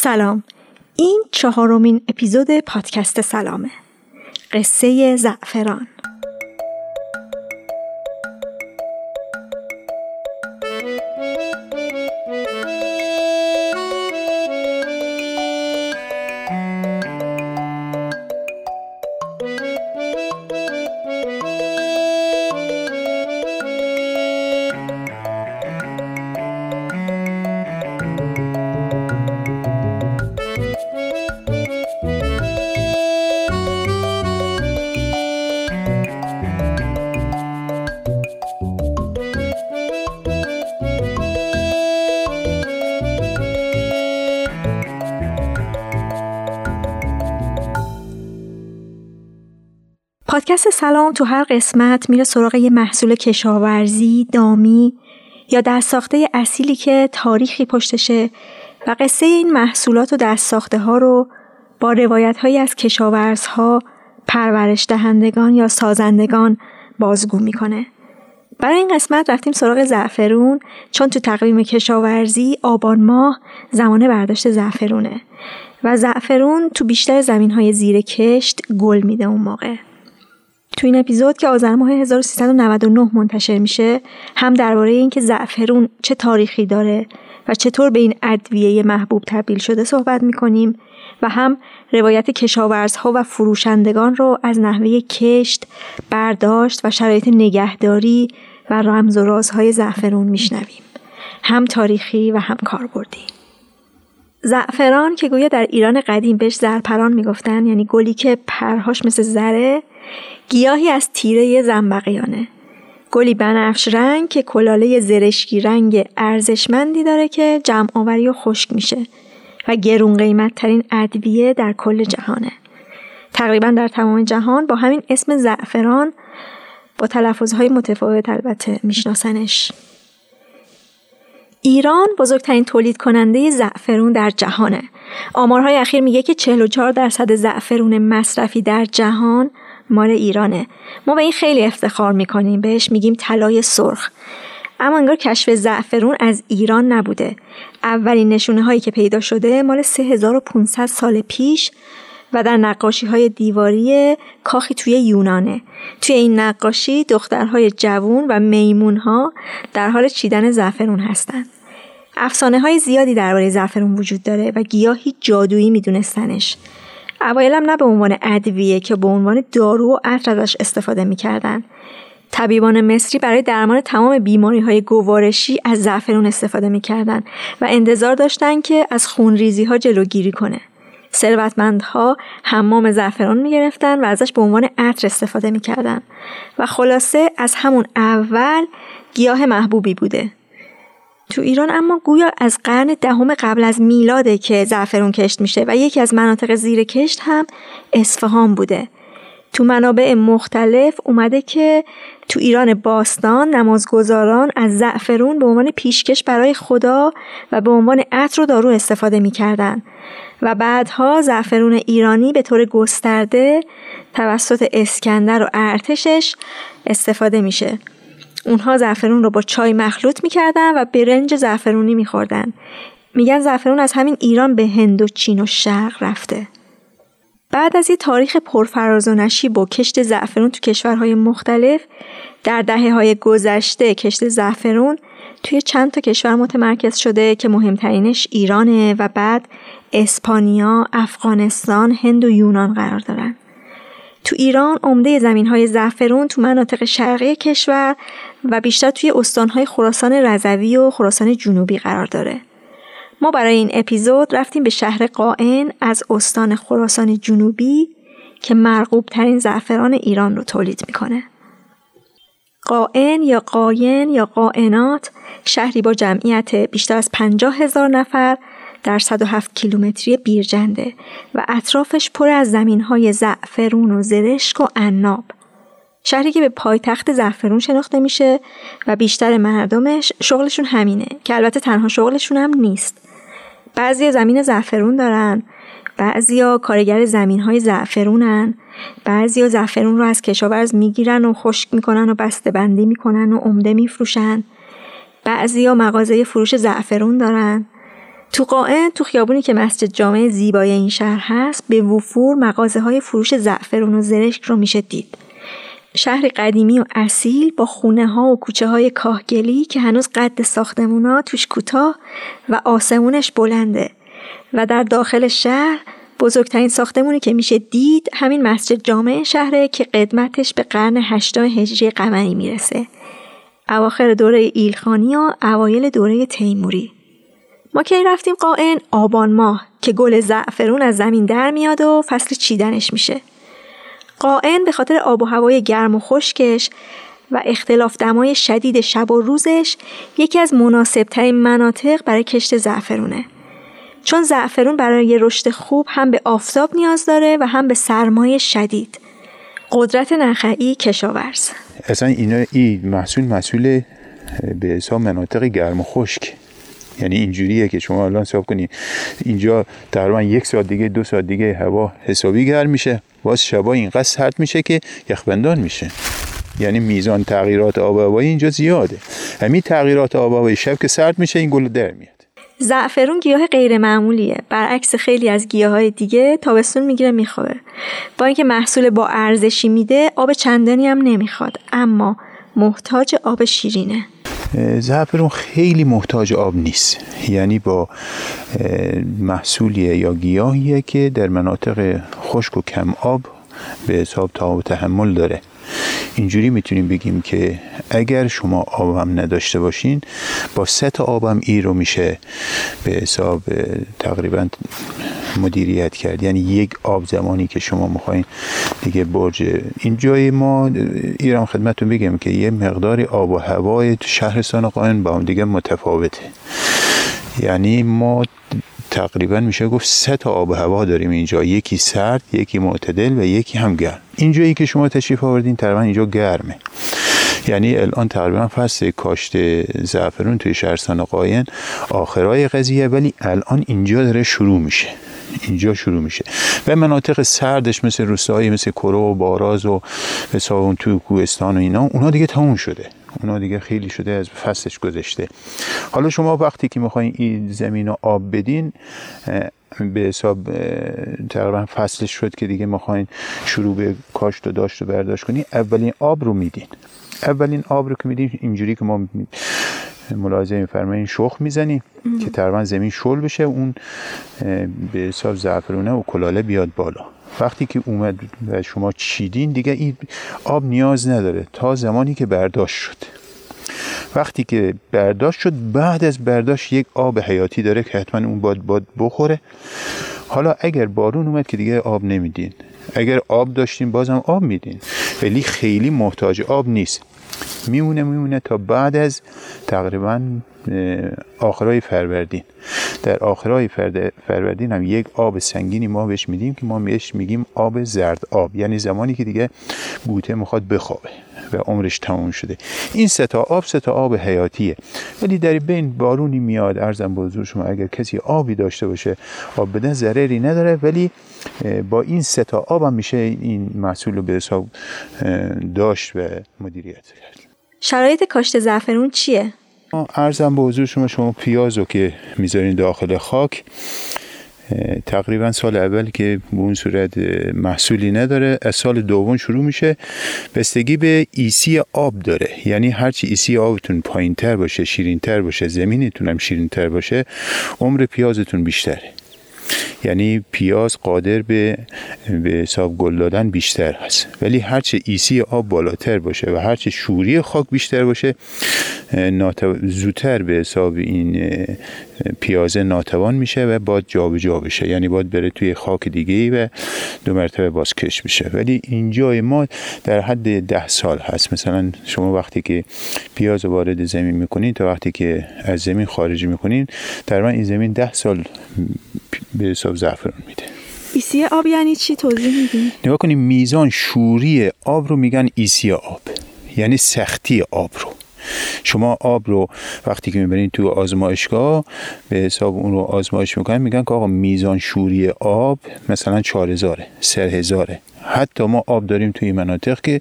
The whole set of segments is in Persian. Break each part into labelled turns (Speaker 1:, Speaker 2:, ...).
Speaker 1: سلام. این چهارمین اپیزود پادکست سلامه. قصه زعفران. پادکست سلام تو هر قسمت میره سراغ یه محصول کشاورزی، دامی یا دستساخته اصیلی که تاریخی پشتشه و قصه این محصولات و دستساخته ها رو با روایت هایی از کشاورزها، پرورش دهندگان یا سازندگان بازگو می‌کنه. برای این قسمت رفتیم سراغ زعفرون چون تو تقویم کشاورزی آبان ماه زمان برداشت زعفرونه و زعفرون تو بیشتر زمین های زیر کشت گل میده اون موقع. تو این اپیزود که آذر ماه 1399 منتشر میشه هم درباره اینکه زعفرون چه تاریخی داره و چطور به این ادویه محبوب تبدیل شده صحبت می‌کنیم و هم روایت کشاورزها و فروشندگان رو از نحوه کشت، برداشت و شرایط نگهداری و رمز و رازهای زعفرون میشنویم. هم تاریخی و هم کاربردی. زعفران که گویا در ایران قدیم بهش زرپران می‌گفتن یعنی گلی که پرهاش مثل زره گیاهی از تیره زنبقیانه. گلی بنفش رنگ که کلاله زرشکی رنگ ارزشمندی داره که جمع آوری و خشک میشه و گرون قیمت ترین ادویه در کل جهانه. تقریبا در تمام جهان با همین اسم زعفران با تلفظهای متفاوت البته میشناسنش. ایران بزرگترین تولید کننده زعفرون در جهانه. آمارهای اخیر میگه که 44 درصد زعفرون مصرفی در جهان مال ایرانه. ما به این خیلی افتخار می‌کنیم بهش میگیم طلای سرخ. اما انگار کشف زعفرون از ایران نبوده. اولین نشونه هایی که پیدا شده مال 3500 سال پیش و در نقاشی های دیواری کاخی توی یونانه. توی این نقاشی دخترهای جوون و میمون ها در حال چیدن زعفرون هستند. افسانه های زیادی درباره زعفرون وجود داره و گیاهی جادویی میدونستنش. اوایلم نه به عنوان ادویه که به عنوان دارو و عطر ازش استفاده می‌کردن. طبیبان مصری برای درمان تمام بیماری های گوارشی از زعفرون استفاده می‌کردن و انتظار داشتن که از خونریزی ها جلوگیری کنه. ثروتمندها حمام زعفران می‌گرفتن و ازش به عنوان عطر استفاده می‌کردن و خلاصه از همون اول گیاه محبوبی بوده تو ایران اما گویا از قرن دهم قبل از میلاده که زعفرون کشت میشه و یکی از مناطق زیر کشت هم اصفهان بوده. تو منابع مختلف اومده که تو ایران باستان نمازگزاران از زعفرون به عنوان پیشکش برای خدا و به عنوان عطر و دارو استفاده می‌کردن. و بعدها زعفرون ایرانی به طور گسترده توسط اسکندر و ارتشش استفاده میشه. اونها زعفرون رو با چای مخلوط می‌کردن و برنج زعفرونی میخوردن میگن زعفرون از همین ایران به هند و چین و شرق رفته بعد از یه تاریخ پرفراز و نشیب با کشت زعفرون تو کشورهای مختلف در دهه های گذشته کشت زعفرون توی چند تا کشور متمرکز شده که مهمترینش ایرانه و بعد اسپانیا، افغانستان، هند و یونان قرار دارن. تو ایران عمده زمین های زعفرون تو مناطق شرقی کشور و بیشتر توی استانهای خراسان رضوی و خراسان جنوبی قرار داره. ما برای این اپیزود رفتیم به شهر قائن از استان خراسان جنوبی که مرغوب ترین زعفران ایران رو تولید می‌کنه. قائن یا قاین یا قائنات شهری با جمعیت بیشتر از 50 هزار نفر در 107 کیلومتری بیرجنده و اطرافش پر از زمین های زعفرون و زرشک و عناب. شهری که به پایتخت زعفرون شناخته میشه و بیشتر مردمش شغلشون همینه که البته تنها شغلشون هم نیست. بعضی زمین زعفرون دارن بعضیا کارگر زمین های زعفرونن بعضیا زعفرون رو از کشاورز می‌گیرن و خشک می‌کنن و بسته بندی می‌کنن و عمده میفروشن بعضیا مغازه فروش زعفرون دارن تو قائن تو خیابونی که مسجد جامع زیبای این شهر هست به وفور مغازه های فروش زعفرون و زرشک رو میشه دید. شهر قدیمی و اصیل با خونه ها و کوچه های کاهگلی که هنوز قد ساختمونا توش کوتاه و آسمونش بلنده و در داخل شهر بزرگترین ساختمونی که میشه دید همین مسجد جامع شهره که قدمتش به قرن هشتم هجری قمری می‌رسه. اواخر دوره ایلخانی و اوایل دوره تیموری. ما کی رفتیم قائن آبان ماه که گل زعفرون از زمین در میاد و فصل چیدنش میشه. قائن به خاطر آب و هوای گرم و خشکش و اختلاف دمای شدید شب و روزش یکی از مناسبترین مناطق برای کشت زعفرونه. چون زعفرون برای رشد خوب هم به آفتاب نیاز داره و هم به سرمایه شدید. قدرت نخعی کشاورز
Speaker 2: اصلا اینا این محصول محصول به حساب مناطق گرم و خشک یعنی اینجوریه که شما الان حساب کنید اینجا تقریبا یک ساعت دیگه دو ساعت دیگه هوا حسابی گرم میشه. باز شبا اینقدر سرد میشه که یخبندان میشه. یعنی میزان تغییرات آب و هوایی اینجا زیاده. همین تغییرات آب و هوایی شب که سرد میشه این گل در میاد.
Speaker 1: زعفرون گیاه غیر معمولیه. برعکس خیلی از گیاه های دیگه تابستون می‌گیره میخوابه با اینکه محصول با ارزشی میده آب چندانی هم نمی‌خواد. اما محتاج آب شیرینه.
Speaker 2: زعفرون خیلی محتاج آب نیست. یعنی با محصولیه یا گیاهیه که در مناطق خشک و کم آب به حساب تا تحمل داره. اینجوری می‌تونیم بگیم که اگر شما آبم نداشته باشین با سه تا آبم ای رو میشه به حساب تقریبا مدیریت کرد. یعنی یک آب زمانی که شما می‌خواین دیگه برج این جای ما ایران خدمتتون بگم که یه مقداری آب و هوای شهرستان قائن با هم دیگه متفاوته. یعنی ما تقریبا میشه گفت سه تا آب هوا داریم اینجا. یکی سرد یکی معتدل و یکی هم گرم. اینجایی که شما تشریف آوردین تقریبا اینجا گرمه. یعنی الان تقریبا فصل کاشت زعفرون توی شهرستان قاین آخرای قضیه ولی الان اینجا داره شروع میشه. اینجا شروع میشه. و مناطق سردش مثل روستایی مثل کرو و باراز و اون تو کوهستان و اینا اونا دیگه تموم شده. اونا دیگه خیلی شده از فصلش گذشته. حالا شما وقتی که می‌خواین این زمین رو آب بدین به حساب تقریبا فصلش شد که دیگه می‌خواین شروع به کاشت و داشت و برداشت کنین اولین آب رو میدین. اولین آب رو که میدین اینجوری که ما ملاحظه میفرمایین شخ می‌زنیم که تقریبا زمین شل بشه اون به حساب زعفرونه و کلاله بیاد بالا. وقتی که اومد و شما چیدین دیگه این آب نیاز نداره تا زمانی که برداشت شد. وقتی که برداشت شد بعد از برداشت یک آب حیاتی داره که حتما اون باد باد بخوره. حالا اگر بارون اومد که دیگه آب نمیدین. اگر آب داشتین بازم آب میدین. ولی خیلی محتاج آب نیست. میمونه میمونه تا بعد از تقریبا آخرای فروردین. در آخرای فروردین هم یک آب سنگینی ما بهش میدیم که ما بهش میگیم آب زرد آب. یعنی زمانی که دیگه بوته می‌خواد بخوابه. و عمرش تموم شده. این سه تا آب سه تا آب حیاتیه. ولی در بین بارونی میاد. ارزم به شما اگر کسی آبی داشته باشه آب بدن ضرری نداره. ولی با این سه تا آب هم میشه این محصول رو به حساب داشت و مدیریت کرد.
Speaker 1: شرایط کاشت زعفرون چیه؟
Speaker 2: ارزم به حضور شما شما پیاز رو که می‌ذارین داخل خاک تقریبا سال اول که به اون صورت محصولی نداره از سال دوم شروع میشه. بستگی به EC آب داره. یعنی هرچی EC آبتون پایین تر باشه شیرین تر باشه زمینتون هم شیرین تر باشه عمر پیازتون بیشتره. یعنی پیاز قادر به به حساب گل دادن بیشتر هست. ولی هرچه EC آب بالاتر باشه و هرچه شوری خاک بیشتر باشه زودتر به حساب این پیازه ناتوان میشه و باید جابجا جا بشه. یعنی باید بره توی خاک دیگه و دو مرتبه بازکشت بشه ولی اینجای ما در حد ده سال هست. مثلا شما وقتی که پیاز وارد زمین می‌کنین تا وقتی که از زمین خارج می‌کنین در این زمین ده سال به حساب زعفران میده.
Speaker 1: EC آب یعنی چی توضیح میدین؟
Speaker 2: نگاه کنیم میزان شوری آب رو میگن EC آب یعنی سختی آب رو. شما آب رو وقتی که می‌برین تو آزمایشگاه به حساب اون رو آزمایش می‌کنن میگن که آقا میزان شوری آب مثلا 4000 3000 حتی ما آب داریم توی مناطق که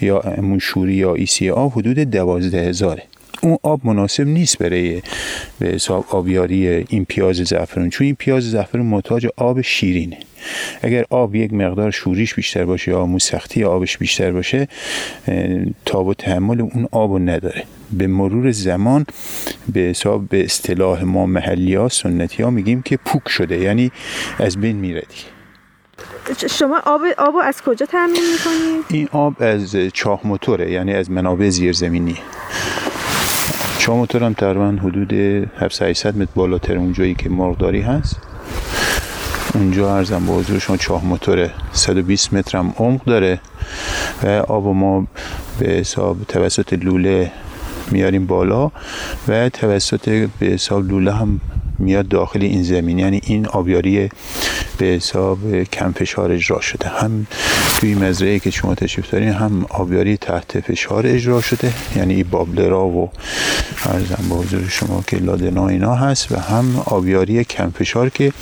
Speaker 2: یا امون شوری یا ایسی آب حدود دوازده هزاره. اون آب مناسب نیست برای به حساب آبیاری این پیاز زعفرون. چون این پیاز زعفرون محتاج آب شیرینه. اگر آب یک مقدار شوریش بیشتر باشه یا موسختی آبش بیشتر باشه تاب و تحمل اون آب رو نداره. به مرور زمان به حساب به اصطلاح ما محلی ها سنتی ها میگیم که پوک شده. یعنی از بین میره
Speaker 1: شما آب آب از کجا تامین می‌کنید؟
Speaker 2: این آب از چاه موتوره یعنی از منابع زیرزمینی. چاه موتور هم تقریبا حدود 700 متر بالاتر اونجایی که مرغداری هست. اونجا ارزم به حضور شما چاه موتور 120 متر هم عمق داره و آب ما به حساب توسط لوله میاریم بالا و توسط به حساب لوله هم میاد داخل این زمین. یعنی این آبیاری به حساب کم فشار اجرا شده. هم توی مزرعه که شما تشریف دارین هم آبیاری تحت فشار اجرا شده. یعنی این بابلرا و ارزم به حضور شما که لادنا اینا هست و هم آبیاری کم فشار که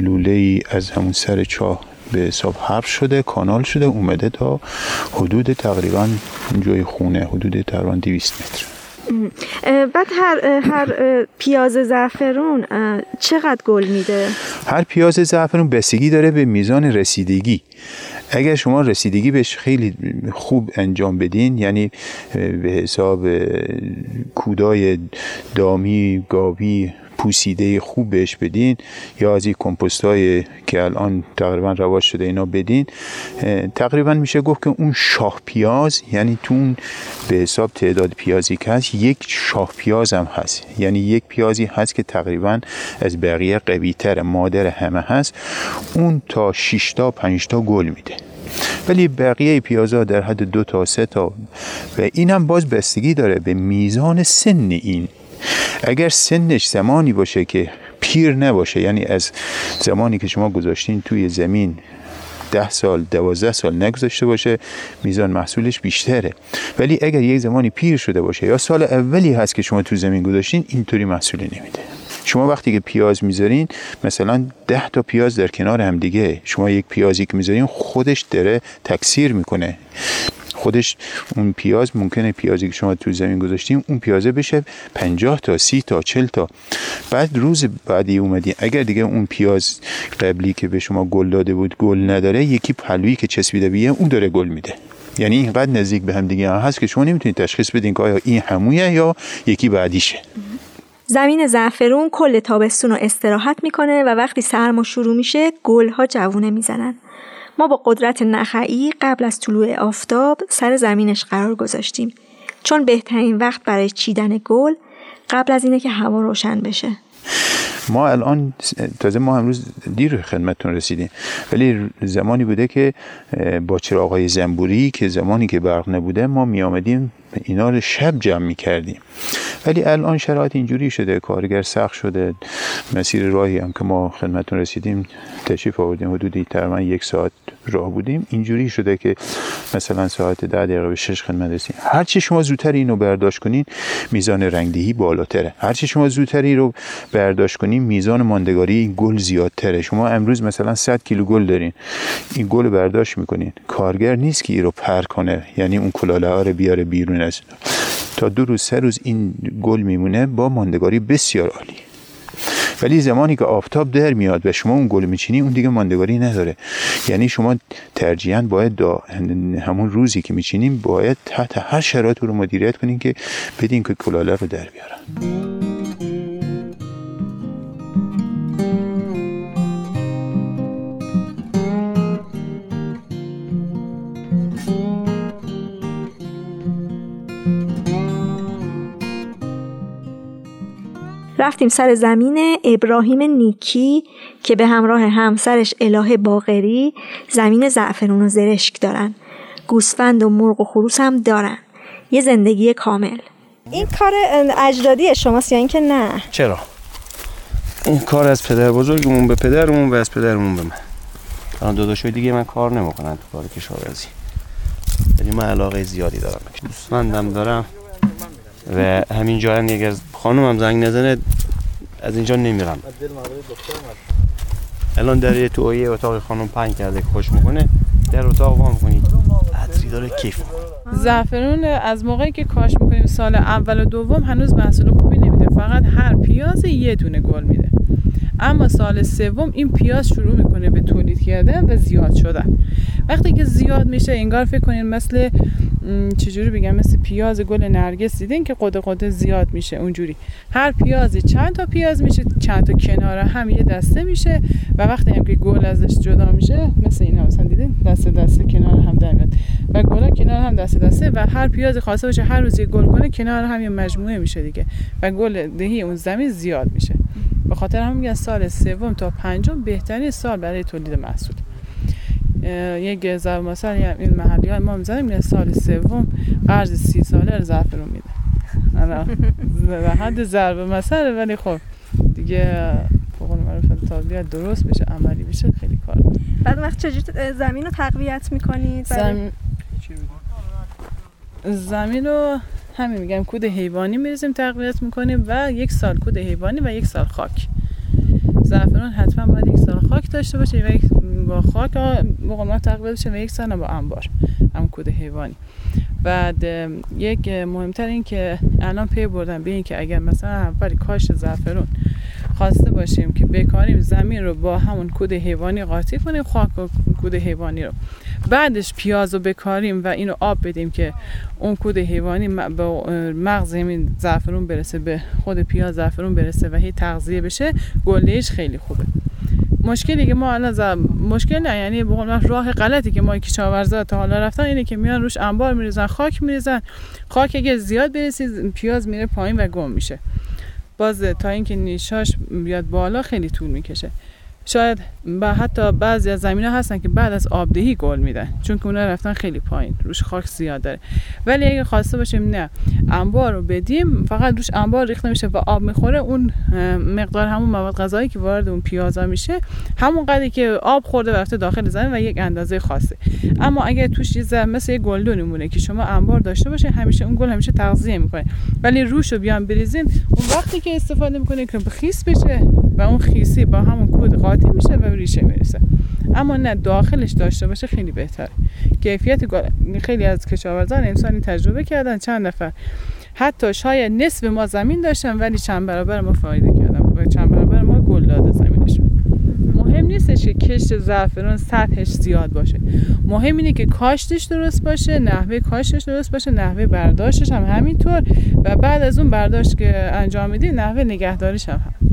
Speaker 2: لوله ای از همون سر چاه به حساب حرف شده کانال شده اومده تا حدود تقریبا جای خونه حدود تقریبا 200 متر.
Speaker 1: بعد هر, هر پیاز زعفرون چقدر گل میده؟
Speaker 2: هر پیاز زعفرون بستگی داره به میزان رسیدگی اگر شما رسیدگی بهش خیلی خوب انجام بدین یعنی به حساب کودای دامی گاوی پوسیده خوب بهش بدین یا از این کمپوست های که الان تقریبا رواج شده اینا بدین تقریبا میشه گفت که اون شاه پیاز یعنی تو اون به حساب تعداد پیازی که هست یک شاه پیاز هم هست. یعنی یک پیازی هست که تقریبا از بقیه قوی تر مادر همه هست. اون تا 6 تا 5 تا گل میده. ولی بقیه پیازا در حد دو تا سه تا و این هم باز بستگی داره به میزان سن این اگر سنش زمانی باشه که پیر نباشه یعنی از زمانی که شما گذاشتین توی زمین ده سال دوازده سال نگذاشته باشه میزان محصولش بیشتره. ولی اگر یک زمانی پیر شده باشه یا سال اولی هست که شما تو زمین گذاشتین اینطوری محصولی نمیده. شما وقتی که پیاز می‌ذارین مثلا ده تا پیاز در کنار هم دیگه شما یک پیازی که می‌ذارین خودش داره تکثیر می‌کنه. خودش اون پیاز ممکنه پیازی که شما تو زمین گذاشتیم اون پیازه بشه 50 تا 30 تا 40 تا. بعد روز بعدی اومدی. اگر دیگه اون پیاز قبلی که به شما گل داده بود گل نداره یکی پلویی که چسبیده بیه اون داره گل میده. یعنی اینقدر نزدیک به هم دیگه هست که شما نمی‌تونید تشخیص بدین که آیا این همویه یا یکی بعدیشه.
Speaker 1: زمین زعفرون کل تابستون رو استراحت می‌کنه و وقتی سرما شروع میشه گلها جوونه می‌زنن. ما با قدرت نخعی قبل از طلوع آفتاب سر زمینش قرار گذاشتیم. چون بهترین وقت برای چیدن گل قبل از اینه که هوا روشن بشه.
Speaker 2: ما الان تازه ما امروز دیر خدمتتون رسیدیم. ولی زمانی بوده که با چراغای زنبوری که زمانی که برق نبوده ما می آمدیم اینا رو شب جمع می کردیم ولی الان شرایط اینجوری شده کارگر سخت شده. مسیر راهی هم که ما خدمتون رسیدیم تشریف آوردیم حدودی تقریبا یک ساعت راه بودیم. اینجوری شده که مثلا ساعت ده دقیقه به شش خدمت رسیدیم. هرچی شما زودتر اینو برداشت کنین میزان رنگدهی بالاتره. هرچی شما زودتر رو برداشت کنین میزان ماندگاری گل زیادتره. شما امروز مثلا 100 کیلو گل دارین این گل برداشت می‌کنین. کارگر نیست که این رو پر کنه یعنی اون کلاله ها رو بیاره بیرون. از تا دو روز سه روز این گل میمونه با ماندگاری بسیار عالی. ولی زمانی که آفتاب در میاد و شما اون گل میچینی اون دیگه ماندگاری نداره. یعنی شما ترجیحاً باید دا همون روزی که میچینیم باید تحت هر شرایط رو مدیریت کنین که بدین که کلاله رو در بیارن.
Speaker 1: رفتیم سر زمین ابراهیم نیکی که به همراه همسرش اله باغری زمین زعفرون و زرشک دارن. گوسفند و مرغ و خروس هم دارن. یه زندگی کامل. این کار اجدادی شماست یا اینکه نه؟
Speaker 3: چرا؟ این کار از پدر بزرگمون به پدرمون و از پدرمون به من. الان داداشوی دیگه من کار نمی‌کنن تو کار کشاورزی. ولی من علاقه زیادی دارم. گوسفندم دارم. و همین جا اگر خانومم زنگ نزنه از اینجا نمیرم. الان در تو یه اتاق خانم پنگ کرده خوش می‌کنه. در اتاق وام کنید. عطری داره کیف.
Speaker 4: زعفرون از موقعی که کاش می‌کنیم سال اول و دوم هنوز محصول خوبی نمیده. فقط هر پیاز یه دونه گل میده. اما سال سوم این پیاز شروع می‌کنه به تولید کردن و زیاد شدن. وقتی که زیاد میشه انگار فکر کنین مثل چجوری بگم مثل پیاز گل نرگس دیدین که قد قد زیاد میشه اونجوری. هر پیازی چند تا پیاز میشه چند تا کنار هم یه دسته میشه و وقتی هم که گل ازش جدا میشه مثل اینا مثلا دیدین دسته دسته کنار هم در و گل کنار هم دسته دسته و هر پیاز خواسته باشه هر روز یه گل کنه کنار هم یه مجموعه میشه دیگه. و گل دهی اون زمین زیاد میشه. به خاطر هم میگن سال سوم تا پنجم بهترین سال برای تولید محصول. یک ضرب مثلا این محلی های ما می‌زنیم یه سال سوم قرض سی ساله رو زعفرون میده. به حد ضرب مثلا ولی خب دیگه فوق معروف تا بیاد درست بشه عملی بشه خیلی کار
Speaker 1: بعد وقت چجوری زمین رو تقویت می‌کنید؟
Speaker 4: زمین رو همین میگم کود حیوانی میریزیم تقویت می‌کنیم و یک سال کود حیوانی و یک سال خاک. زعفران حتما باید یک سال خاک داشته باشه و یک با خاک مقاومت تقویت بشه و یک سال با انبار هم کود حیوانی. بعد یک مهمتر این که الان پی بردم به این که اگر مثلا اولی کاش زعفرون خواسته باشیم که بکاریم زمین رو با همون کود حیوانی قاطی کنیم خاک و کود حیوانی رو. بعدش پیاز رو بکاریم و اینو آب بدیم که اون کود حیوانی به مغز همین زعفرون برسه به خود پیاز زعفرون برسه و هی تغذیه بشه گلهش خیلی خوبه. مشکلی که ما الان مشکل نه یعنی راه غلطی که ما کشاورزا تا حالا رفتن اینه که میان روش انبار میریزن خاک میریزن. خاک اگه زیاد برسید پیاز میره پایین و گم میشه. باز تا اینکه نیشاش بیاد بالا خیلی طول می‌کشه. شاید با حتی بعضی از زمین ها هستن که بعد از آبدهی گل میدن چون که اونا رفتن خیلی پایین روش خاک زیاد داره. ولی اگه خواسته باشیم نه انبار رو بدیم فقط روش انبار ریخته میشه و آب می‌خوره اون مقدار همون مواد غذایی که وارد اون پیازا میشه همون قدری که آب خورده رفته داخل زمین و یک اندازه خاصه. اما اگه توش یه مثل یه گلدونی مونه که شما انبار داشته باشه همیشه اون گل همیشه تغذیه می‌کنه. ولی روش رو بیان بریزین اون وقتی که استفاده می‌کنه که خیس بشه و اون خیسی با همون کود قاطی میشه و ریشه می‌رسه. اما نه داخلش داشته باشه خیلی بهتره. کیفیت خیلی از کشاورزان انسانی تجربه کردن چند نفر. حتی شاید نصف ما زمین داشتن ولی چند برابر ما فایده کردن و چند برابر ما گل داده زمینشون. مهم نیستش که کشت زعفران سطحش زیاد باشه. مهم اینه که کاشتش درست باشه نحوه کاشتش درست باشه نحوه برداشتش هم همینطور و بعد از اون برداشت که انجام میدی نحوه نگهداریش هم, هم.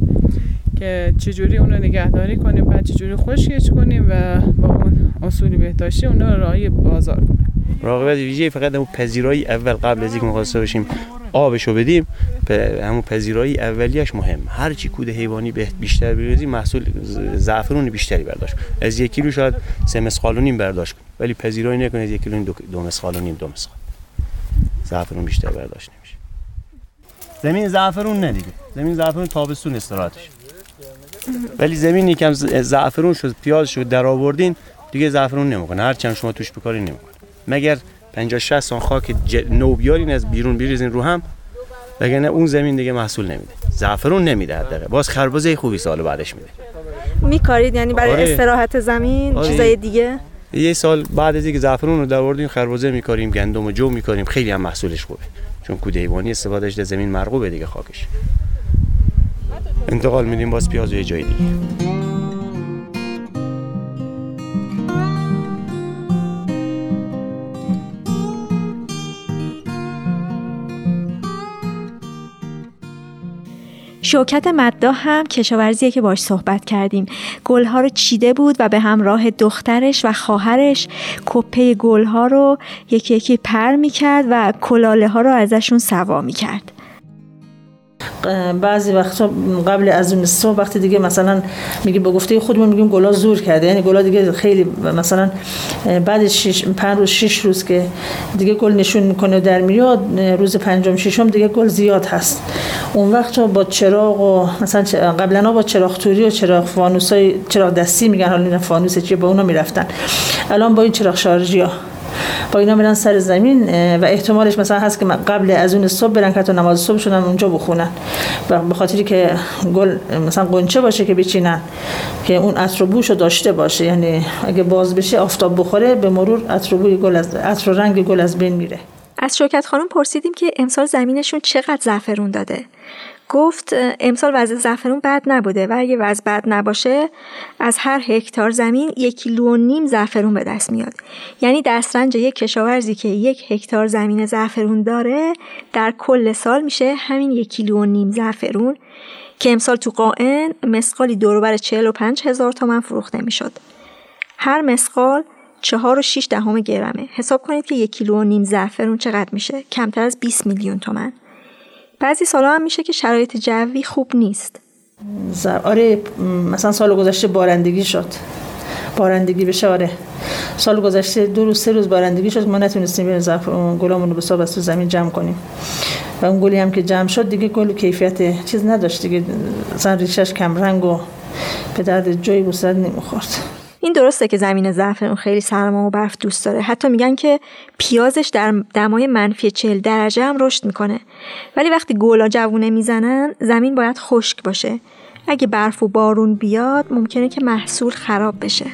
Speaker 4: که چجوری اون رو نگهداری کنیم بعد چجوری خشکش کنیم و با اون اصولی بهداشتی اون رو رای بازار کنیم.
Speaker 3: راقبت ویژه فقط همون پذیرایی اول قبل از اینکه مخواستر باشیم آبشو بدیم همون پذیرایی اولیش مهم. هر چی کود حیوانی بیشتر بریزیم محصول زعفرون بیشتری برداشت. از یک کیلو شاید سه مسخال و نیم برداشت. ولی پذیرایی نکنید از یک کیلو دو, دو و نیم دو مسخال. زعفرون بیشتر برداشت نمیشه. زمین زعفرون نه دیگه. زمین زعفرون تابستون استراحتش ولی زمین یکم زعفرون شد پیاز شد در آوردین دیگه زعفرون نمی‌کنه. هر چند شما توش بکاری نمی‌کنه. مگر 50 60 سان خاک. نو بیارین از بیرون بریزین رو هم وگرنه اون زمین دیگه محصول نمیده. زعفرون نمیده حداقل. باز خربزه خوبی سال بعدش میده.
Speaker 1: میکارید؟ یعنی برای آره. استراحت زمین آره. چیزای دیگه؟
Speaker 3: یه سال بعد از اینکه زعفرون رو آوردیم خربزه میکاریم گندم و جو میکاریم. خیلی هم محصولش خوبه. چون کود حیوانی استفادهش در زمین مرغوبه دیگه خاکش. انتقال میدیم باز پیاز یه جای دیگه.
Speaker 1: شوکت مددا هم کشاورزیه که باش صحبت کردیم. گلها رو چیده بود و به همراه دخترش و خواهرش کپه گلها رو یکی یکی پر می‌کرد و کلاله ها رو ازشون سوا می‌کرد.
Speaker 5: بعضی وقتا قبل از اون صبح وقتی دیگه مثلا میگه به گفته خودمون میگیم گلا زور کرده. یعنی گلا دیگه خیلی مثلا بعد 6 5 روز 6 روز که دیگه گل نشون می‌کنه در میاد روز پنجم ششم دیگه گل زیاد هست. اون وقت با چراغ و مثلا قبلا با چراغ توری و چراغ فانوسای چراغ دستی میگن حالا فانوس چیه با اونا می‌رفتن. الان با این چراغ شارژی با اینا برن سر زمین و احتمالش مثلا هست که قبل از اون صبح برن که نماز صبح شدن اونجا بخونن. و به خاطری که گل مثلا قنچه باشه که بچینن که اون عطر بوش رو داشته باشه. یعنی اگه باز بشه آفتاب بخوره به مرور عطر گل از عطر رنگ گل از بین میره.
Speaker 1: از شوکت خانم پرسیدیم که امسال زمینشون چقدر زعفرون داده. گفت امسال وضع زعفرون بد نبوده و اگه وضع بد نباشه از هر هکتار زمین یک کیلو نیم زعفرون به دست میاد. یعنی دسترنج یک کشاورزی که یک هکتار زمین زعفرون داره در کل سال میشه همین یک کیلو و نیم زعفرون که امسال تو قائن مسقالی دوروبر 45 هزار تومن فروخته می‌شد. هر مسقال چهار و شیش دهم گرمه. حساب کنید که یک کیلو و نیم زعفرون چقدر میشه؟ کمتر از 20 میلیون تومن. بعضی سالا هم میشه که شرایط جوی خوب نیست.
Speaker 5: آره مثلا سال گذشته بارندگی شد. بارندگی بشه آره. سال گذشته دو روز سه روز بارندگی شد ما نتونستیم بریم زعفرون. گلامون رو به صاحب زمین جمع کنیم. و اون گلی هم که جمع شد دیگه گل کیفیت چیز نداشت دیگه. مثلا ریشش کم رنگ و به درد جایی بوسد نمی‌خورد.
Speaker 1: این درسته که زمین زعفرون خیلی سرما و برف دوست داره. حتی میگن که پیازش در دمای منفی 40 درجه هم رشد می‌کنه. ولی وقتی گلا جوونه می‌زنن زمین باید خشک باشه. اگه برف و بارون بیاد ممکنه که محصول خراب بشه.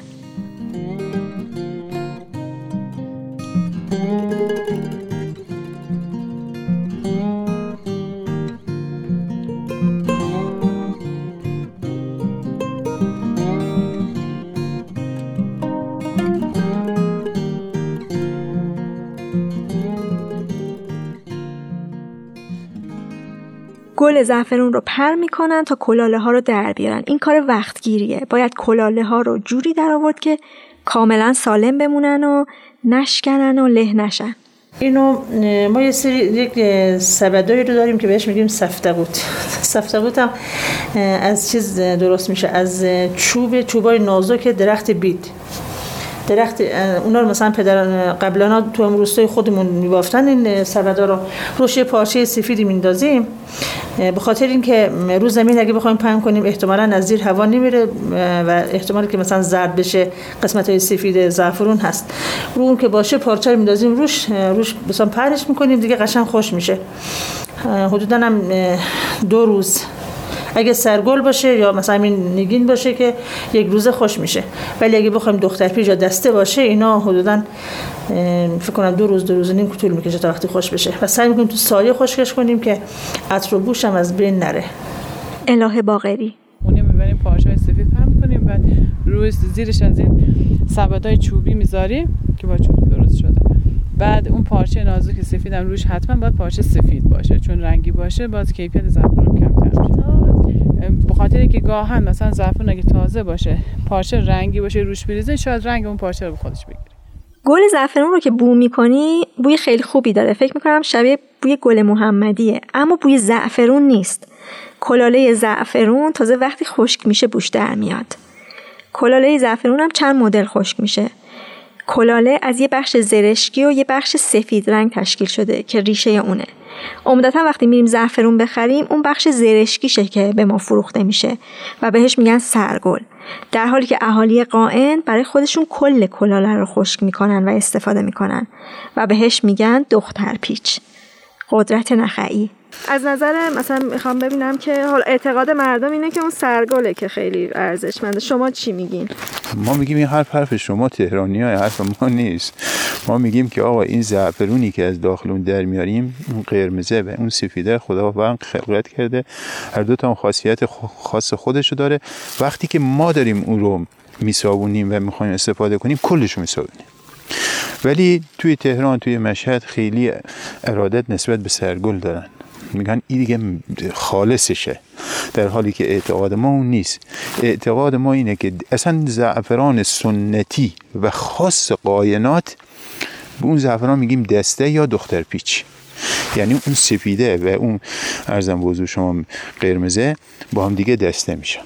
Speaker 1: گل زعفرون رو پر می‌کنن تا کلاله ها رو در بیارن. این کار وقتگیریه. باید کلاله ها رو جوری در آورد که کاملا سالم بمونن و نشکنن و له نشن.
Speaker 5: اینو ما یه سری یک سبدایی رو داریم که بهش میگیم سفتقوت. سفتقوت هم از چیز درست میشه؟ از چوب چوبای نازک درخت بید. درخت اونا رو مثلا پدران قبلا تو هم روستای خودمون میبافتن این سبدا رو. روش پارچه سفیدی میندازیم. به خاطر اینکه رو زمین اگه بخوایم پهن کنیم احتمالا از زیر هوا نمیره و احتمالی که مثلا زرد بشه قسمت های سفید زعفرون هست. رو اون که باشه پارچه رو میندازیم روش روش مثلا پهنش می‌کنیم دیگه قشنگ خوش میشه. حدودا هم دو روز. اگه سرگل باشه یا مثلا این نگین باشه که یک روزه خوش میشه. ولی اگه بخوایم دختر پیش یا دسته باشه اینا حدودا فکر کنم دو روز دو روز نیم طول می‌کشه تا وقتی خوش بشه. و سعی می‌کنیم تو سایه خشکش کنیم که عطر و بوش هم از بین نره.
Speaker 1: اله باغری
Speaker 4: اونی می‌بریم پارچه سفید پم کنیم بعد روی زیرش از این سبدای چوبی می‌ذاریم که با چوب درست شده. بعد اون پارچه نازک سفیدم روش حتما باید پارچه سفید باشه چون رنگی باشه باز کیفیت زعفران کمتر میشه. به خاطر که گاهن مثلا زعفران اگه تازه باشه پارچه رنگی باشه روش بریزه شاید رنگ اون پارچه رو به خودش بگیره.
Speaker 1: گل زعفرون رو که بو می‌کنی بوی خیلی خوبی داره. فکر می‌کنم شبیه بوی گل محمدیه. اما بوی زعفرون نیست. کلاله زعفرون تازه وقتی خشک میشه بوش در میاد. کلاله زعفرون هم چند مدل خشک میشه. کلاله از یه بخش زرشکی و یه بخش سفید رنگ تشکیل شده که ریشه اونه. عمدتا وقتی میریم زعفرون بخریم اون بخش زرشکیشه که به ما فروخته میشه و بهش میگن سرگل. در حالی که اهالی قائن برای خودشون کل کلاله رو خشک می‌کنن و استفاده می‌کنن و بهش میگن دختر پیچ. قدرت نخعی. از نظر مثلا می‌خوام ببینم که حال اعتقاد مردم اینه که اون سرگله که خیلی ارزشمنده. شما چی میگین؟
Speaker 2: ما میگیم این حرف حرف شما تهرانی های حرف ما نیست. ما میگیم که آقا این زعفرونی که از داخل اون در میاریم اون قرمزه و اون سفیده خدا و خلقت کرده. هر دو تا خاصیت خاص خودشو داره. وقتی که ما داریم اون رو میسابونیم و می‌خوایم استفاده کنیم کلش رو میسابونیم. ولی توی تهران توی مشهد خیلی ارادت نسبت به سرگل دارن. میگن این دیگه خالصشه. در حالی که اعتقاد ما اون نیست. اعتقاد ما اینه که اصلا زعفران سنتی و خاص قاینات به اون زعفران میگیم دسته یا دختر پیچ. یعنی اون سفیده و اون ارزم بزرگ شما قرمزه با هم دیگه دسته میشن.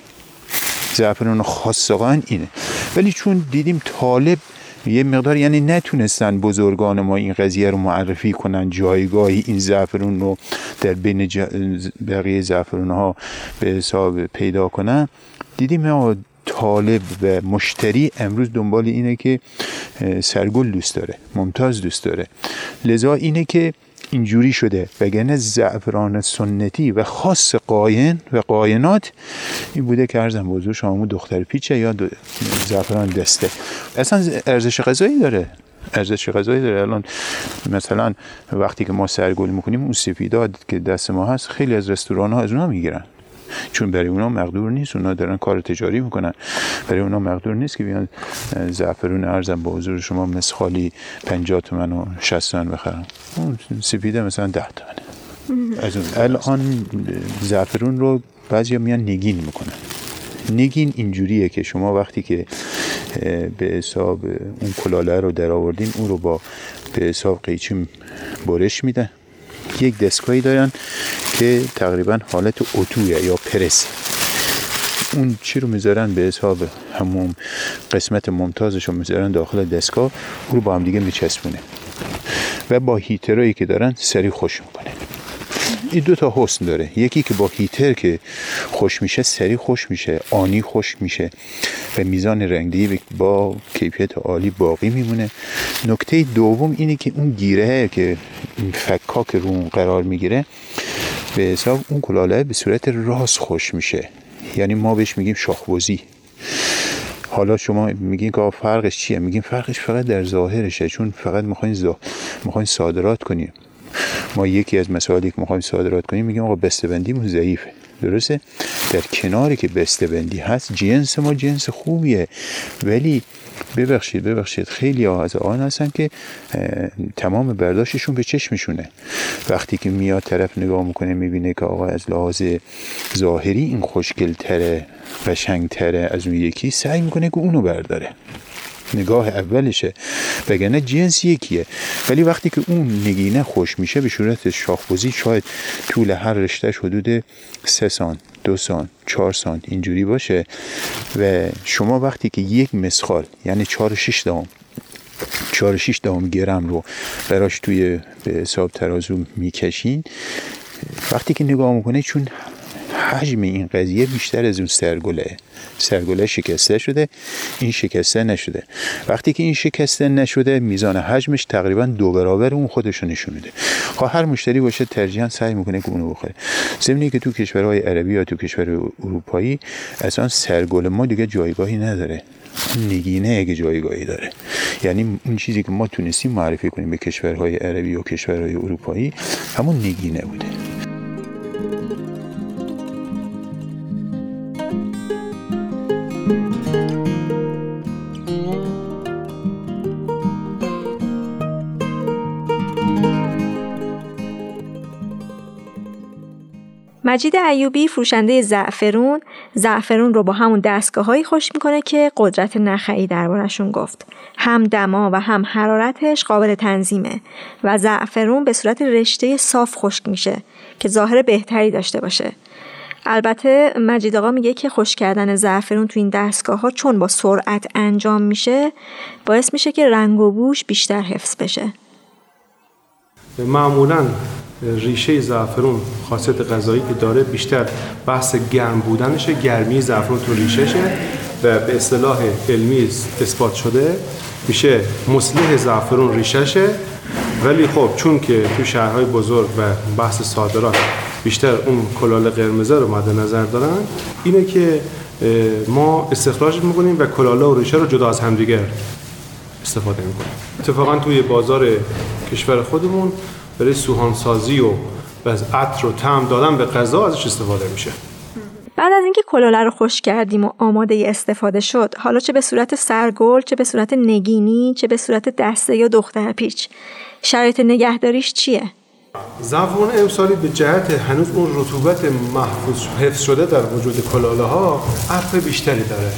Speaker 2: زعفران خاص قاین اینه. ولی چون دیدیم طالب یه مقدار یعنی نتونستن بزرگان ما این قضیه رو معرفی کنن جایگاهی این زعفرون رو در بین بقیه زعفرون ها به حساب پیدا کنن. دیدیم طالب و مشتری امروز دنبال اینه که سرگل دوست داره ممتاز دوست داره. لذا اینه که اینجوری شده. وگرنه زعفران سنتی و خاص قاین و قاینات این بوده که ارزم بزرگ شما دختر پیچه یا زعفران دسته. اصلا ارزش غذایی داره. ارزش غذایی داره. الان مثلا وقتی که ما سرگل می‌کنیم اون سفیداد که دست ما هست خیلی از رستوران ها از اونها می‌گیرن. چون برای اونا مقدور نیست اونا دارن کار تجاری می‌کنن. برای اونا مقدور نیست که بیان زعفرون ارزم با حضور شما مسخالی 50 تومن و 60 تومن بخرن. اون سپیده مثلا 10 تومنه. از اون. الان زعفرون رو بعضی میان نگین می‌کنن. نگین اینجوریه که شما وقتی که به حساب اون کلاله رو در آوردین اون رو با به حساب قیچی برش میدن. یک دستگاهی دارن که تقریبا حالت اتویه یا پرس. اون چی رو می‌ذارن به حساب همون قسمت ممتازش رو می‌ذارن داخل دستگاه او رو با هم دیگه میچسبونه. و با هیترایی که دارن سری خوش می‌کنه. این دو تا حسن داره. یکی که با هیتر که خوش میشه سری خوش میشه آنی خوش میشه. و میزان رنگی با کیفیت عالی باقی میمونه. نکته دوم اینه که اون گیره که این فکاک رو قرار می‌گیره به حساب اون کلاله به صورت راست خوش میشه. یعنی ما بهش میگیم شاخوزی حالا شما میگین که فرقش چیه؟ میگیم فرقش فقط در ظاهرشه چون فقط می‌خواین زا... می‌خواین صادرات کنیم ما یکی از مسائلی که می‌خوایم صادرات کنیم میگیم آقا بسته‌بندیمون ضعیفه. درسته؟ در کناری که بسته‌بندی هست جنس ما جنس خوبیه. ولی ببخشید ببخشید خیلی ها از آن هستن که تمام برداشتشون به چشمشونه. وقتی که میاد طرف نگاه می‌کنه می‌بینه که آقا از لحاظ ظاهری این خوشگلتره قشنگتره از اون یکی سعی می‌کنه که اونو برداره. نگاه اولشه وگرنه جنس یکیه. ولی وقتی که اون نگینه خوش میشه به صورت شاخبوزی شاید طول هر رشتهش حدود سه سان دو سان چهار سان اینجوری باشه. و شما وقتی که یک مسخال یعنی چهار شش دام چهار شش دام گرم رو براش توی به حساب ترازو می‌کشین وقتی که نگاه می‌کنه چون حجم این قضیه بیشتر از اون سرگله. سرگله شکسته شده این شکسته نشده. وقتی که این شکسته نشده میزان حجمش تقریبا دو برابر اون خودش رو نشون میده. خب هر مشتری باشه ترجیحاً سعی می‌کنه که اونو بخوره زمینی که تو کشورهای عربی یا تو کشور اروپایی اصلا سرگل ما دیگه جایگاهی نداره. نگینه اگه جایگاهی داره. یعنی اون چیزی که ما تونستیم معرفی کنیم به کشورهای عربی و کشورهای اروپایی همون نگینه بوده.
Speaker 1: مجید ایوبی فروشنده زعفرون زعفرون رو با همون دستگاه هایی خوش می‌کنه که قدرت نخعی دربارشون گفت. هم دما و هم حرارتش قابل تنظیمه و زعفرون به صورت رشته صاف خشک میشه که ظاهر بهتری داشته باشه. البته مجید آقا میگه که خوش کردن زعفرون تو این دستگاه ها چون با سرعت انجام میشه باعث میشه که رنگ و بوش بیشتر حفظ بشه.
Speaker 6: معمولا ریشه زعفرون خاصیت غذایی که داره بیشتر بحث گرم بودنشه گرمی زعفرون تو ریشهشه و به اصطلاح علمی اثبات شده میشه مصلح زعفرون ریشهشه. ولی خب چون که تو شهرهای بزرگ و بحث صادرات بیشتر اون کلال قرمزه رو مد نظر دارن اینه که ما استخراج می‌کنیم و کلاله و ریشه رو جدا از همدیگر استفاده می‌کنیم. اتفاقا توی بازار کشور خودمون برای سوهانسازی و از عطر و طعم دادن به غذا ازش استفاده میشه.
Speaker 1: بعد از اینکه کلاله رو خوش کردیم و آماده استفاده شد حالا چه به صورت سرگل چه به صورت نگینی چه به صورت دسته یا دختر پیچ. شرایط نگهداریش چیه؟
Speaker 6: زعفران امسالی به جهت هنوز اون رطوبت محفوظ حفظ شده در وجود کلاله ها عطر بیشتری داره.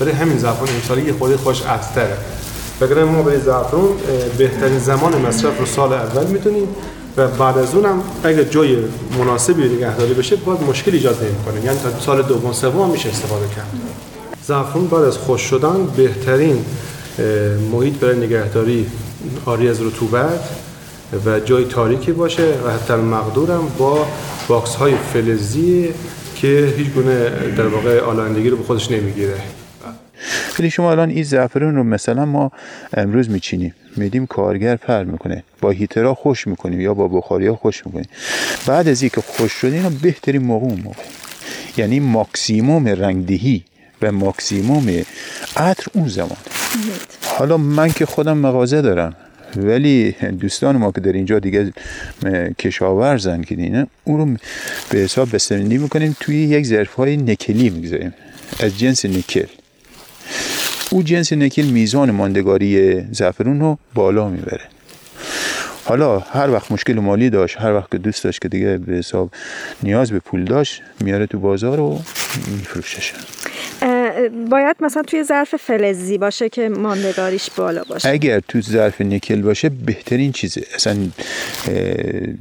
Speaker 6: برای همین زعفران امسالی یه خود خوش عطره وگرنه ما برای زعفرون بهترین زمان مصرف رو سال اول می‌دونیم و بعد از اونم اگر جای مناسبی نگهداری بشه باید مشکل ایجاد نمی‌کنه. یعنی تا سال دوم سوم میشه استفاده کرد. زعفرون بعد از خشک شدن بهترین محیط برای نگهداری عاری از رطوبت و جای تاریکی باشه و حتی مقدورم با box های فلزی که هیچ گونه در واقع آلایندگی رو به خودش نمی‌گیره.
Speaker 2: ولی شما الان این زعفرون رو مثلا ما امروز میچینیم میدیم کارگر پر می‌کنه با heater ا خشک می‌کنیم یا با بخاری ها خشک می‌کنیم. بعد از اینکه خشک شده اینا بهترین موقع موقع یعنی ماکسیموم رنگدهی و ماکسیموم عطر اون زمان. حالا من که خودم مغازه دارم ولی دوستان ما که در اینجا دیگه کشاورزن که دینه اون رو به حساب بستنی می‌کنیم توی یک ظرف های نکلی می‌گذاریم. از جنس نکل. او جنس نکل میزان ماندگاری زعفرون رو بالا می‌بره. حالا هر وقت مشکل مالی داشت هر وقت که دوست داشت که دیگه به حساب نیاز به پول داشت میاره تو بازار و میفروشش.
Speaker 1: باید مثلا توی ظرف فلزی باشه که ماندگاریش بالا باشه.
Speaker 2: اگر تو ظرف نکل باشه بهترین چیزه. اصلا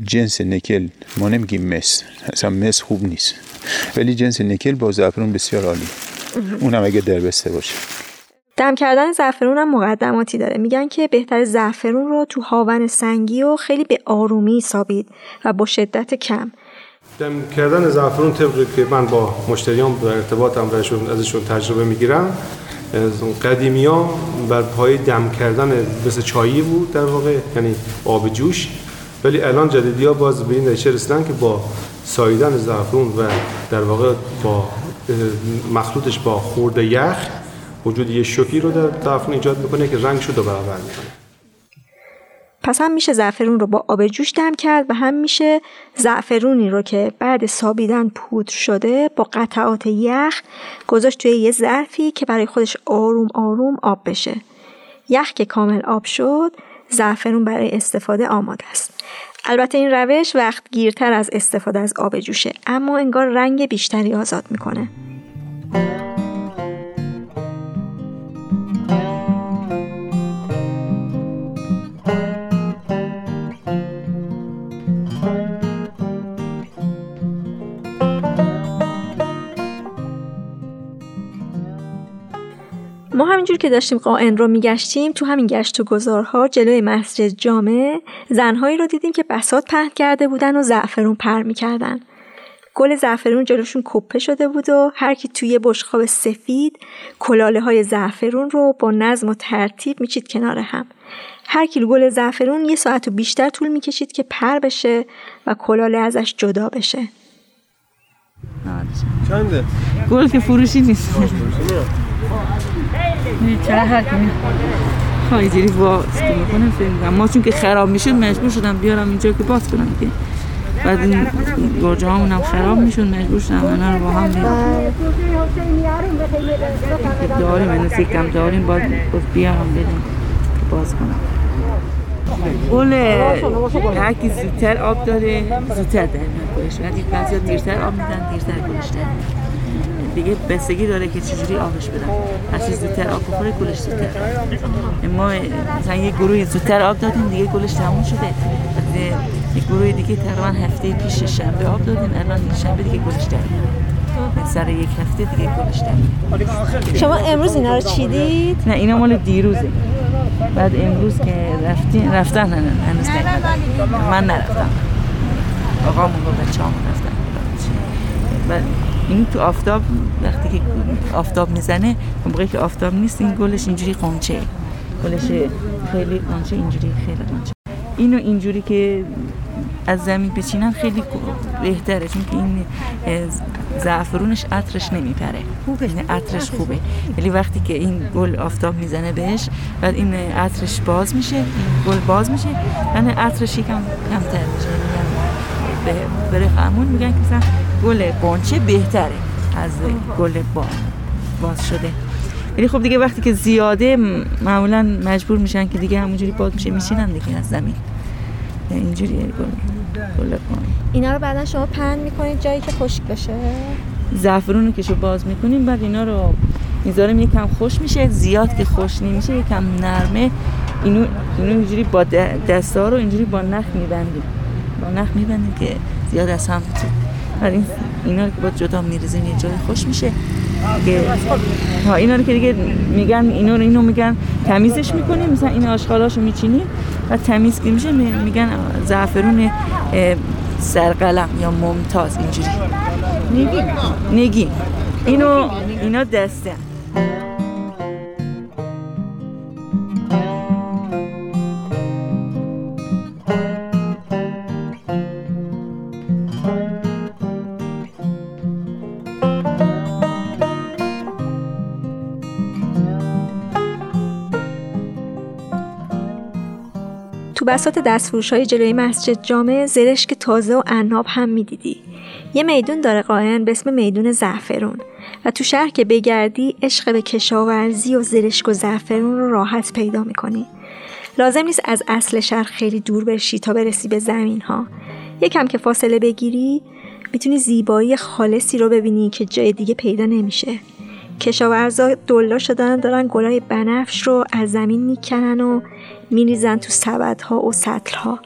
Speaker 2: جنس نکل ما نمیگیم مس. اصلا مس خوب نیست. ولی جنس نکل با زعفرون بسیار عالی اونم اگه دربسته باشه.
Speaker 1: دم کردن زعفرون هم مقدماتی داره. میگن که بهتر زعفرون رو تو هاون سنگی و خیلی به آرومی سابید و با شدت کم.
Speaker 6: دم کردن زعفرون طبقی که من با مشتریان در ارتباطم ازشون تجربه می‌گیرم قدیمی ها بر پای دم کردن مثل چایی بود در واقع یعنی آب جوش. ولی الان جدیدی ها باز به این رسیدن که با ساییدن زعفرون و در واقع با مخلوطش با خورده یخ وجود یه شوکی رو در زعفرون ایجاد می‌کنه که رنگ شده برابر می‌کنه
Speaker 1: پس هم میشه زعفرون رو با آب جوش دم کرد و هم میشه زعفرونی رو که بعد سابیدن پودر شده با قطعات یخ گذاشت توی یه ظرفی که برای خودش آروم آروم آب بشه. یخ که کامل آب شد زعفرون برای استفاده آماده است. البته این روش وقت گیرتر از استفاده از آب جوشه اما انگار رنگ بیشتری آزاد می‌کنه. ما همینجور که داشتیم قائن رو میگشتیم تو همین گشت و گذارها جلوی مسجد جامع زنهایی رو دیدیم که بسات پهن کرده بودن و زعفرون پر می‌کردن. گل زعفرون جلوشون کپه شده بود و هر کی توی بشخاب سفید کلاله های زعفرون رو با نظم و ترتیب میچید کنار هم. هر کیلو گل زعفرون یه ساعت و بیشتر طول می‌کشید که پر بشه و کلاله ازش جدا بشه.
Speaker 7: چنده؟
Speaker 8: گل که فروشی نیست. چرا باز کنم ما چون که خراب میشه مجبور شدم بیارم اینجا که باز کنم که بعد این گرجه هم خراب میشون مجبور شدم اینا رو با هم داریم این سیکم داریم باید بیارم بدیم باز کنم. گل هرکی زودتر آب داره زودتر در گلش. ولی بعضی دیرتر آب میدن دیرتر گلش دیگه بستگی داره که چجوری آبش بدن. هر چیز زودتر آب بخوره گلش زودتر. ما مثلا یه گروه زودتر آب دادیم دیگه گلش تموم شده. یه گروه دیگه تقریبا هفته پیش شنبه آب دادیم الان شنبه دیگه گلش در سر یک هفته دیگه گلش در
Speaker 1: شما امروز اینا رو چیدید؟
Speaker 8: نه اینا مال دیروزه. بعد امروز که رفتین رفتن نه هنوز من نرفتم. آقامون با بچه رفتن. بعد این تو آفتاب وقتی که آفتاب می‌زنه موقعی که آفتاب نیست این گلش اینجوری قنچه. گلش خیلی قنچه اینجوری خیلی قنچه. اینو اینجوری که از زمین بچینن خیلی بهتره چون که این زعفرونش عطرش نمیپره. این عطرش خوبه. ولی وقتی که این گل آفتاب می‌زنه بهش بعد این عطرش باز میشه این گل باز میشه یعنی عطرش یکم کمتر میشه. یعنی به رفعمون میگن که مثلا گل قنچه بهتره از گل با باز شده. ولی خب دیگه وقتی که زیاده معمولا مجبور میشن که دیگه همونجوری باز میشه میشینن دیگه از زمین. اینجوری گل گل
Speaker 1: اینا رو بعدا شما پهن می‌کنید جایی که خشک بشه؟
Speaker 8: زعفرون رو که شو باز می‌کنیم بعد اینا رو می‌ذاریم یکم خوش میشه زیاد که خوش نمیشه یکم نرمه. اینو اینو اینجوری با دستا رو اینجوری با نخ میبندیم. با نخ میبندیم که زیاد از هم این اینا رو که با جدا میریزیم یه جای خوش میشه. که ها اینا رو که دیگه میگن اینا رو اینو میگن تمیزش می‌کنیم مثلا این آشغالاشو میچینیم و تمیز که میشه میگن زعفرون سرقلم یا ممتاز اینجوری. نگی نگی اینو اینا دسته
Speaker 1: بسات دستفروش های جلوی مسجد جامع زرشک تازه و عناب هم می‌دیدی. یه میدون داره قائن به اسم میدون زعفرون. و تو شهر که بگردی عشق به کشاورزی و زرشک و زعفرون رو راحت پیدا می‌کنی. لازم نیست از اصل شهر خیلی دور بشی تا برسی به زمین ها یکم که فاصله بگیری می‌تونی زیبایی خالصی رو ببینی که جای دیگه پیدا نمیشه. کشاورزا دلا شدن دارن گلای بنفش رو از زمین می‌کنن و میریزن تو سبدها و سطلها.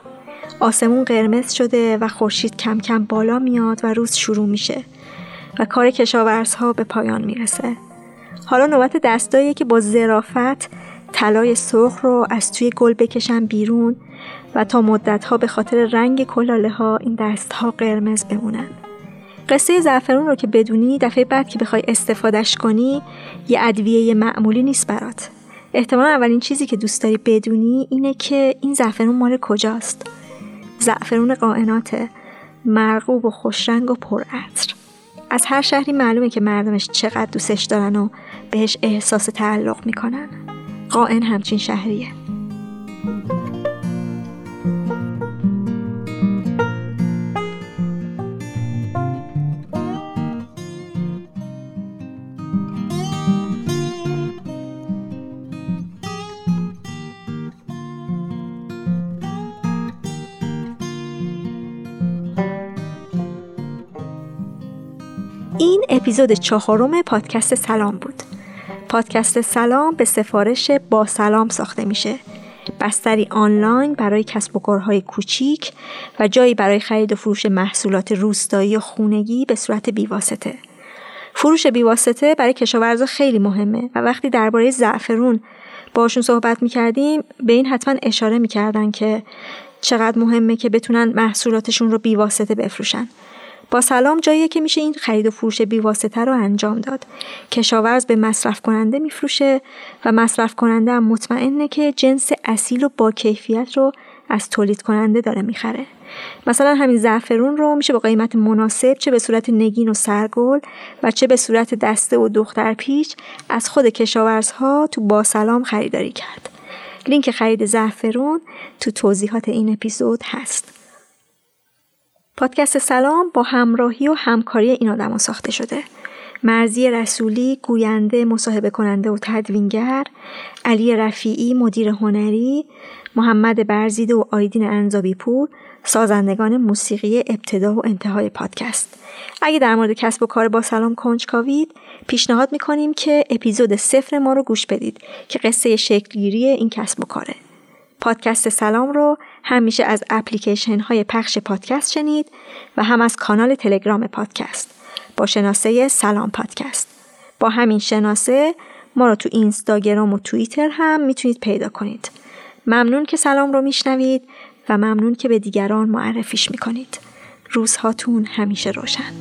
Speaker 1: آسمون قرمز شده و خورشید کم کم بالا میاد و روز شروع میشه و کار کشاورزها به پایان می‌رسه. حالا نوبت دستایی که با ظرافت طلای سرخ رو از توی گل بکشن بیرون و تا مدتها به خاطر رنگ کلاله ها این دستها قرمز بمونن. قصه زعفرون رو که بدونی دفعه بعد که بخوای استفادهش کنی یه ادویه معمولی نیست برات. احتمالا اولین چیزی که دوست داری بدونی اینه که این زعفرون مال کجاست. زعفرون قائناته مرغوب و خوشرنگ و پرعطر از هر شهری معلومه که مردمش چقدر دوستش دارن و بهش احساس تعلق می‌کنن. قائن همچین شهریه. اپیزود چهارم پادکست سلام بود. پادکست سلام به سفارش با سلام ساخته میشه. بستری آنلاین برای کسب و کارهای کوچیک و جایی برای خرید و فروش محصولات روستایی و خونگی به صورت بیواسطه. فروش بیواسطه برای کشاورزا خیلی مهمه و وقتی درباره زعفرون باشون صحبت می‌کردیم به این حتما اشاره می‌کردن که چقدر مهمه که بتونن محصولاتشون رو بیواسطه بفروشن. با سلام جاییه که میشه این خرید و فروش بیواسطه رو انجام داد. کشاورز به مصرف کننده میفروشه و مصرف کننده هم مطمئنه که جنس اصیل و با کیفیت رو از تولید کننده داره می‌خره. مثلا همین زعفرون رو میشه با قیمت مناسب چه به صورت نگین و سرگل و چه به صورت دسته و دختر پیچ از خود کشاورزها تو با سلام خریداری کرد. لینک خرید زعفرون تو توضیحات این اپیزود هست. پادکست سلام با همراهی و همکاری این آدما ساخته شده. مرزی رسولی گوینده مصاحبه کننده و تدوینگر علی رفیعی مدیر هنری محمد برزیده و آیدین انزابی پور سازندگان موسیقی ابتدا و انتهای پادکست اگه در مورد کسب و کار با سلام کنجکاوید پیشنهاد می‌کنیم که اپیزود صفر ما رو گوش بدید که قصه شکلگیری این کسب و کاره پادکست سلام رو هم میشه از اپلیکیشن های پخش پادکست شنید و هم از کانال تلگرام پادکست. با شناسه سلام پادکست. با همین شناسه ما رو تو اینستاگرام و توییتر هم می‌تونید پیدا کنید. ممنون که سلام رو میشنوید و ممنون که به دیگران معرفیش می‌کنید. روزهاتون همیشه روشن.